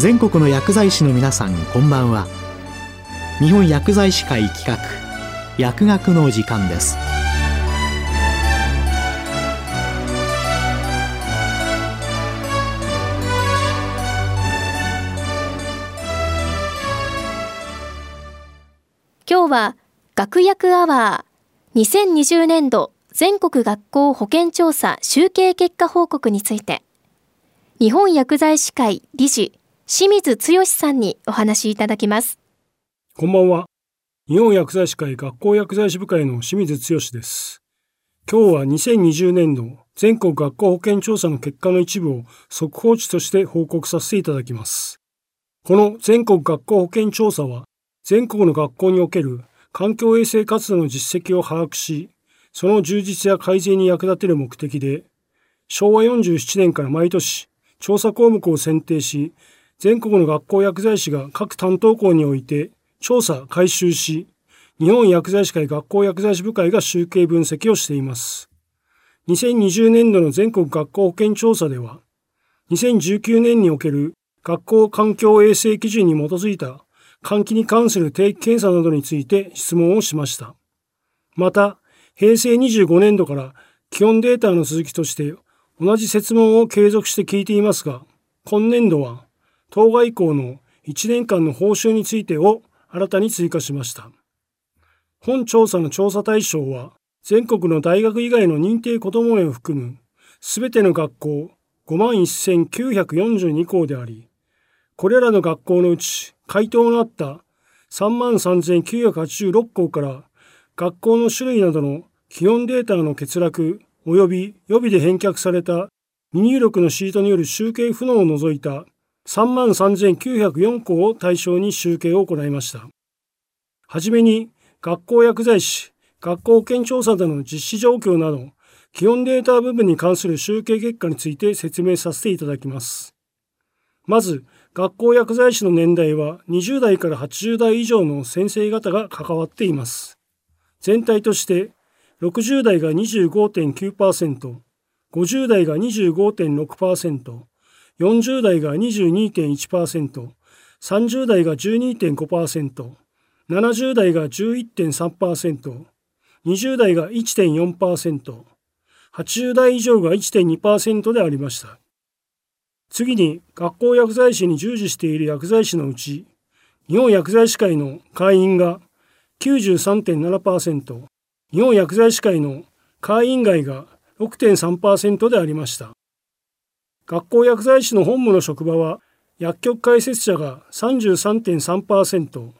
全国の薬剤師の皆さんこんばんは。日本薬剤師会企画薬学の時間です。今日は学薬アワー2020年度全国学校保健調査集計結果報告について日本薬剤師会理事清水剛さんにお話しいただきます。こんばんは。日本薬剤師会学校薬剤師部会の清水剛です。今日は2020年度全国学校保健調査の結果の一部を速報値として報告させていただきます。この全国学校保健調査は全国の学校における環境衛生活動の実績を把握し、その充実や改善に役立てる目的で、昭和47年から毎年、調査項目を選定し、全国の学校薬剤師が各担当校において調査、回収し、日本薬剤師会学校薬剤師部会が集計分析をしています。2020年度の全国学校保健調査では、2019年における学校環境衛生基準に基づいた換気に関する定期検査などについて質問をしました。また、平成25年度から基本データの続きとして同じ設問を継続して聞いていますが、今年度は当該以降の1年間の報酬についてを新たに追加しました。本調査の調査対象は全国の大学以外の認定子ども園を含むすべての学校51,942校であり、これらの学校のうち回答のあった33,986校から学校の種類などの基本データの欠落及び予備で返却された未入力のシートによる集計不能を除いた3万3904校を対象に集計を行いました。はじめに学校薬剤師、学校保健調査での実施状況など基本データ部分に関する集計結果について説明させていただきます。まず、学校薬剤師の年代は20代から80代以上の先生方が関わっています。全体として60代が25.9%、50代が25.6%、40代が22.1%、30代が12.5%、70代が11.3%、20代が1.4%、80代以上が1.2%でありました。次に学校薬剤師に従事している薬剤師のうち、日本薬剤師会の会員が93.7%、日本薬剤師会の会員外が6.3%でありました。学校薬剤師の本部の職場は、薬局開設者が33.3%、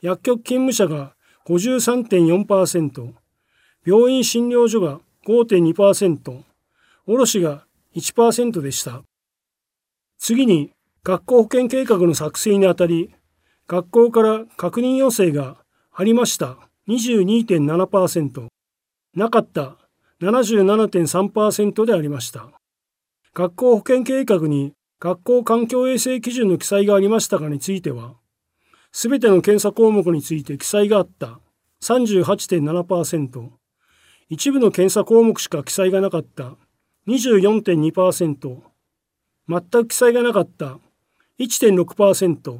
薬局勤務者が53.4%、病院診療所が5.2%、卸が1%でした。次に学校保健計画の作成にあたり、学校から確認要請がありました22.7%、なかった77.3%でありました。学校保健計画に学校環境衛生基準の記載がありましたかについては、すべての検査項目について記載があった。38.7%、一部の検査項目しか記載がなかった。24.2%、全く記載がなかった。1.6%、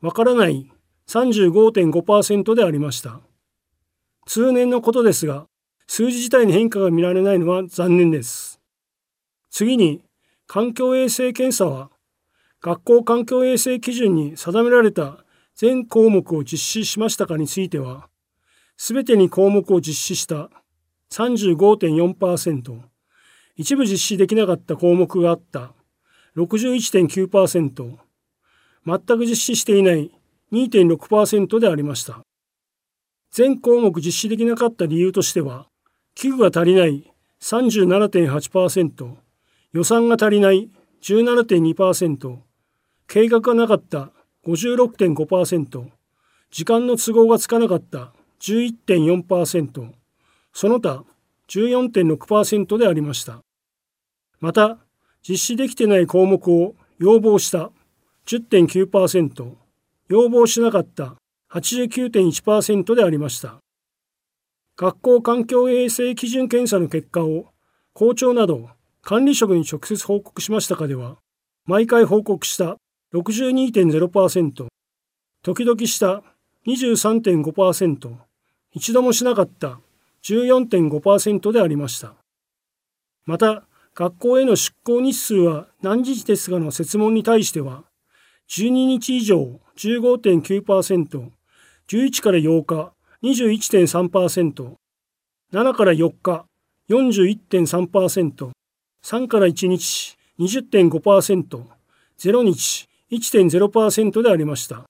わからない。35.5%でありました。通年のことですが、数字自体に変化が見られないのは残念です。次に、環境衛生検査は、学校環境衛生基準に定められた全項目を実施しましたかについては、すべてに項目を実施した35.4%、一部実施できなかった項目があった61.9%、全く実施していない2.6%でありました。全項目実施できなかった理由としては、器具が足りない37.8%、予算が足りない17.2%、計画がなかった56.5%、時間の都合がつかなかった11.4%、その他14.6%でありました。また、実施できてない項目を要望した10.9%、要望しなかった89.1%でありました。学校環境衛生基準検査の結果を校長など管理職に直接報告しましたかでは、毎回報告した62.0%、時々した23.5%、一度もしなかった14.5%でありました。また、学校への出校日数は何日ですかの設問に対しては、12日以上15.9%、11から8日21.3%、7から4日41.3%、3から1日20.5%、0日1.0%でありました。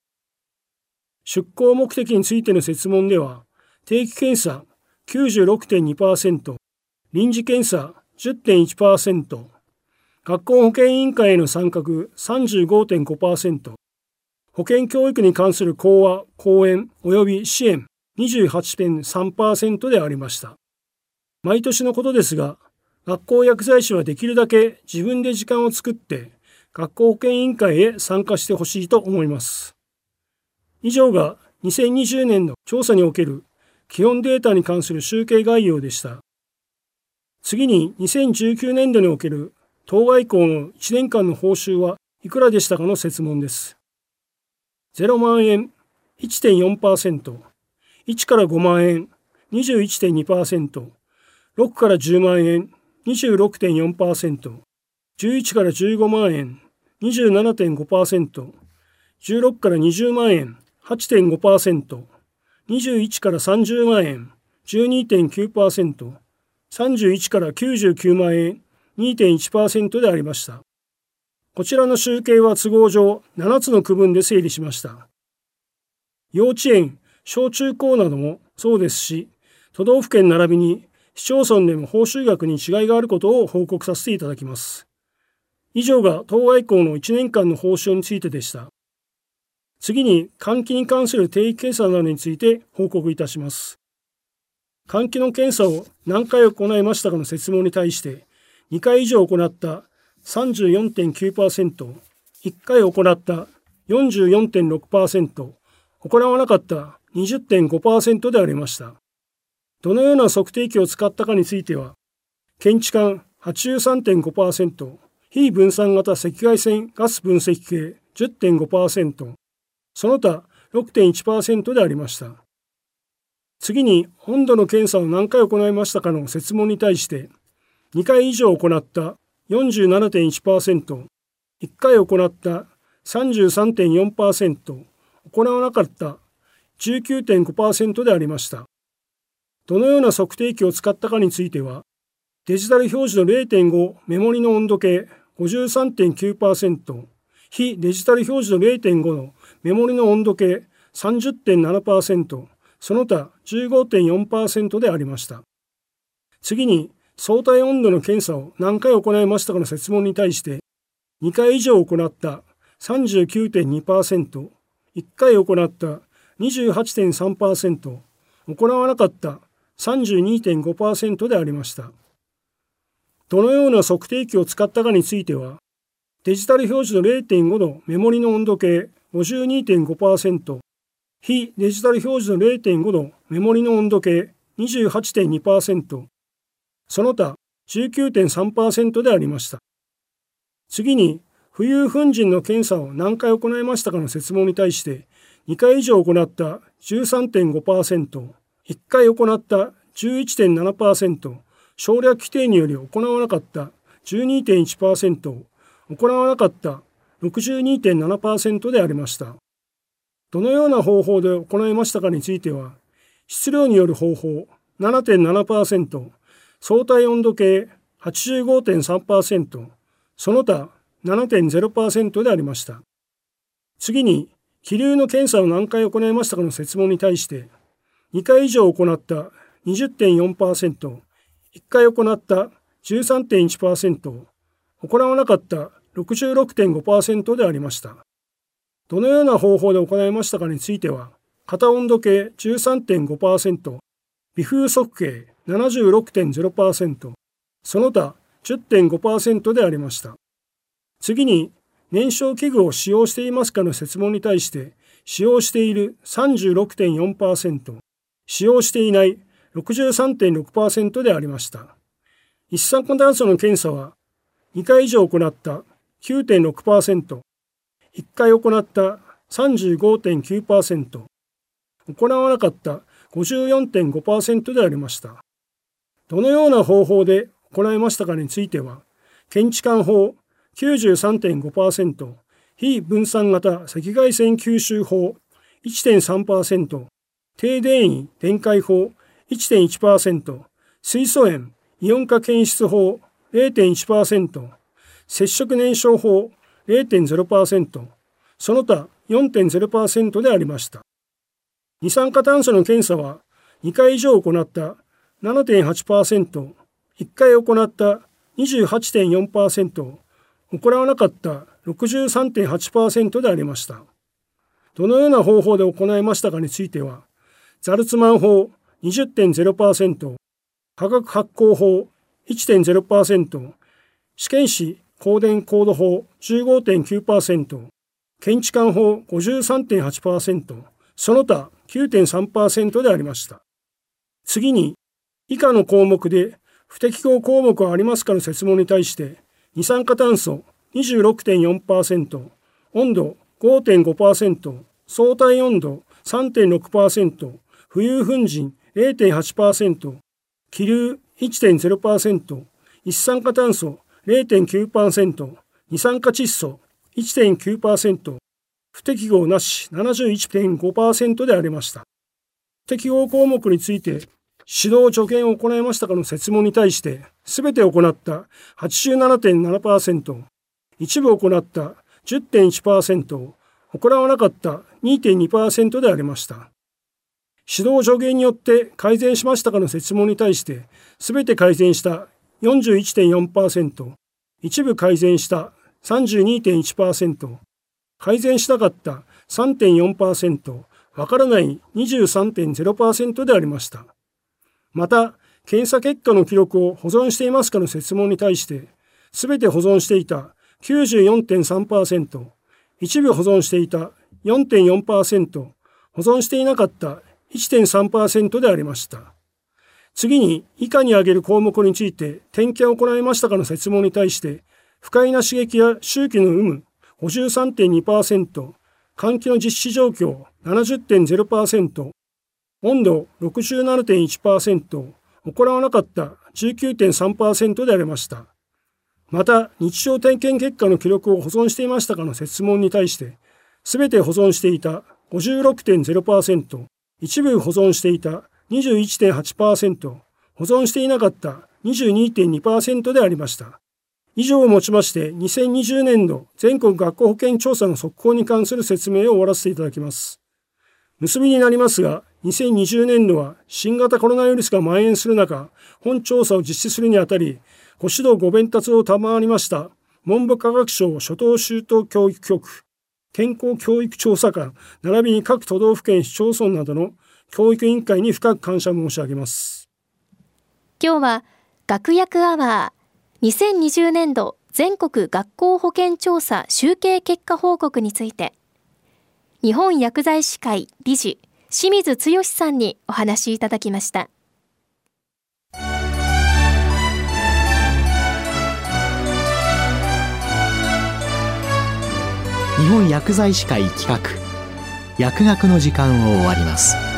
出向目的についての設問では、定期検査96.2%、臨時検査10.1%、学校保健委員会への参画35.5%、保健教育に関する講話、講演及び支援28.3%でありました。毎年のことですが、学校薬剤師はできるだけ自分で時間を作って学校保健委員会へ参加してほしいと思います。以上が2020年の調査における基本データに関する集計概要でした。次に2019年度における当該校の1年間の報酬はいくらでしたかの設問です。0万円1.4%、1から5万円21.2%、6から10万円26.4%、11から15万円27.5%、16から20万円8.5%、21から30万円12.9%、31から99万円2.1%でありました。こちらの集計は都合上7つの区分で整理しました。幼稚園、小中高などもそうですし、都道府県並びに市町村でも報酬額に違いがあることを報告させていただきます。以上が当該校の1年間の報酬についてでした。次に換気に関する定期検査などについて報告いたします。換気の検査を何回行いましたかの説問に対して2回以上行った34.9%、1回行った44.6%、行わなかった20.5%でありました。どのような測定器を使ったかについては、検知管83.5%、非分散型赤外線ガス分析系10.5%、その他6.1%でありました。次に温度の検査を何回行いましたかの設問に対して2回以上行った47.1%、1回行った33.4%、行わなかった19.5%でありました。どのような測定器を使ったかについては、デジタル表示の0.5メモリの温度計53.9%、非デジタル表示の0.5のメモリの温度計30.7%、その他15.4%でありました。次に、相対温度の検査を何回行いましたかの説問に対して、2回以上行った39.2%、1回行った28.3%、行わなかった32.5%でありました。どのような測定器を使ったかについては、デジタル表示の0.5のメモリの温度計52.5%、非デジタル表示の0.5のメモリの温度計28.2%、その他19.3%でありました。次に、浮遊粉塵の検査を何回行いましたかの説問に対して、2回以上行った13.5%、1回行った11.7%、省略規定により行わなかった12.1%、行わなかった62.7%でありました。どのような方法で行いましたかについては、質量による方法7.7%、相対温度計85.3%、その他7.0%でありました。次に、気流の検査を何回行いましたかの説問に対して、2回以上行った20.4%、1回行った13.1%、行わなかった66.5%でありました。どのような方法で行いましたかについては、片温度計13.5%、微風速計76.0%、その他10.5%でありました。次に、燃焼器具を使用していますかの説問に対して、使用している36.4%、使用していない63.6%でありました。一酸化炭素の検査は2回以上行った9.6%、1回行った35.9%、行わなかった54.5%でありました。どのような方法で行いましたかについては、検知管法93.5%、非分散型赤外線吸収法1.3%、低電位電解法1.1%、水素塩イオン化検出法0.1%、接触燃焼法0.0%、その他4.0%でありました。二酸化炭素の検査は2回以上行った7.8%、1回行った28.4%、行わなかった63.8%でありました。どのような方法で行いましたかについては、ザルツマン法20.0%、化学発光法1.0%、試験紙光電コード法15.9%、検知管法53.8%、その他9.3%でありました。次に、以下の項目で不適合項目はありますかの説問に対して、二酸化炭素26.4%、温度5.5%、相対温度3.6%、浮遊粉塵0.8%、気流1.0%、一酸化炭素0.9%、二酸化窒素1.9%、不適合なし71.5%でありました不。適合項目について指導助言を行いましたかの説問に対して、すべて行った87.7%、一部行った10.1%、行わなかった2.2%でありました。指導助言によって改善しましたかの説問に対して、すべて改善した41.4%、一部改善した32.1%、改善しなかった3.4%、わからない23.0%でありました。また、検査結果の記録を保存していますかの説問に対して、すべて保存していた94.3%、一部保存していた4.4%、保存していなかった1.3%でありました。次に以下に挙げる項目について点検を行いましたかの説問に対して不快な刺激や周期の有無53.2%換気の実施状況70.0%温度67.1%行わなかった19.3%でありました。また日常点検結果の記録を保存していましたかの説問に対してすべて保存していた56.0%一部保存していた21.8%、保存していなかった22.2%でありました。以上をもちまして2020年度全国学校保健調査の速報に関する説明を終わらせていただきます。結びになりますが、2020年度は新型コロナウイルスが蔓延する中、本調査を実施するにあたり、ご指導ご鞭達を賜りました文部科学省初等周到教育局、健康教育調査官、並びに各都道府県市町村などの教育委員会に深く感謝申し上げます。今日は学薬アワー2020年度全国学校保健調査集計結果報告について日本薬剤師会理事清水剛さんにお話しいただきました。本薬剤師会企画薬学の時間を終わります。